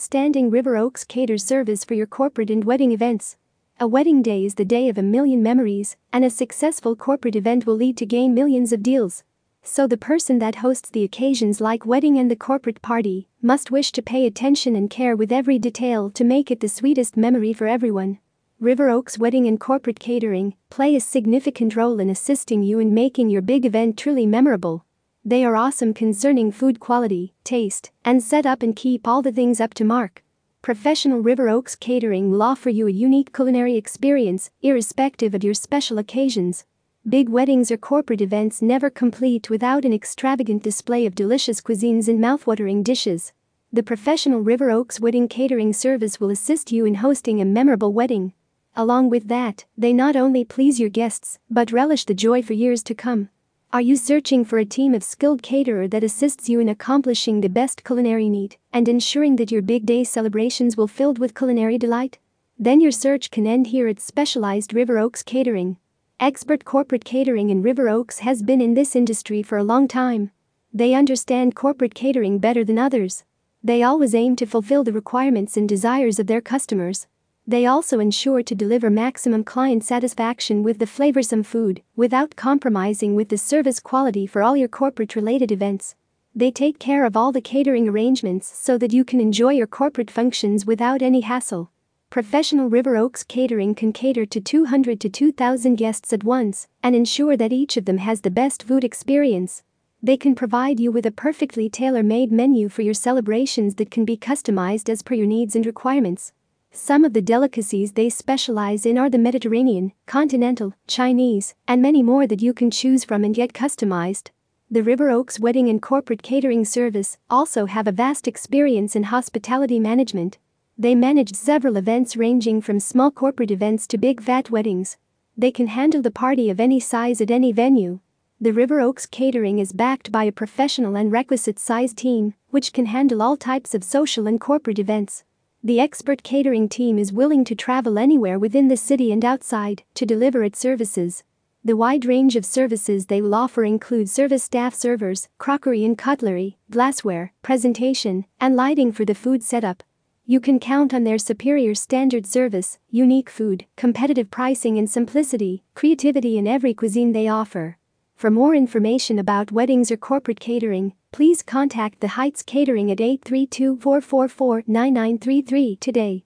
outstanding River Oaks caters service for your corporate and wedding events. A wedding day is the day of a million memories, and a successful corporate event will lead to gain millions of deals. So the person that hosts the occasions like wedding and the corporate party must wish to pay attention and care with every detail to make it the sweetest memory for everyone. River Oaks Wedding and Corporate Catering play a significant role in assisting you in making your big event truly memorable. They are awesome concerning food quality, taste, and set up and keep all the things up to mark. Professional River Oaks Catering will offer you a unique culinary experience, irrespective of your special occasions. Big weddings or corporate events never complete without an extravagant display of delicious cuisines and mouthwatering dishes. The professional River Oaks Wedding Catering Service will assist you in hosting a memorable wedding. Along with that, they not only please your guests, but relish the joy for years to come. Are you searching for a team of skilled caterer that assists you in accomplishing the best culinary need and ensuring that your big day celebrations will filled with culinary delight? Then your search can end here at Specialized River Oaks Catering. Expert corporate catering in River Oaks has been in this industry for a long time. They understand corporate catering better than others. They always aim to fulfill the requirements and desires of their customers. They also ensure to deliver maximum client satisfaction with the flavorsome food without compromising with the service quality for all your corporate related events. They take care of all the catering arrangements so that you can enjoy your corporate functions without any hassle. Professional River Oaks Catering can cater to 200 to 2,000 guests at once and ensure that each of them has the best food experience. They can provide you with a perfectly tailor made menu for your celebrations that can be customized as per your needs and requirements. Some of the delicacies they specialize in are the Mediterranean, continental, Chinese, and many more that you can choose from and get customized. The River Oaks Wedding and Corporate Catering Service also have a vast experience in hospitality management they managed several events ranging from small corporate events to big fat weddings. They can handle the party of any size at any venue. The River Oaks Catering is backed by a professional and requisite size team, which can handle all types of social and corporate events. The expert catering team is willing to travel anywhere within the city and outside to deliver its services. The wide range of services they will offer include service staff servers, crockery and cutlery, glassware, presentation, and lighting for the food setup. You can count on their superior standard service, unique food, competitive pricing, and simplicity, creativity in every cuisine they offer. For more information about weddings or corporate catering, please contact the Heights Catering at 832 444 9933 today.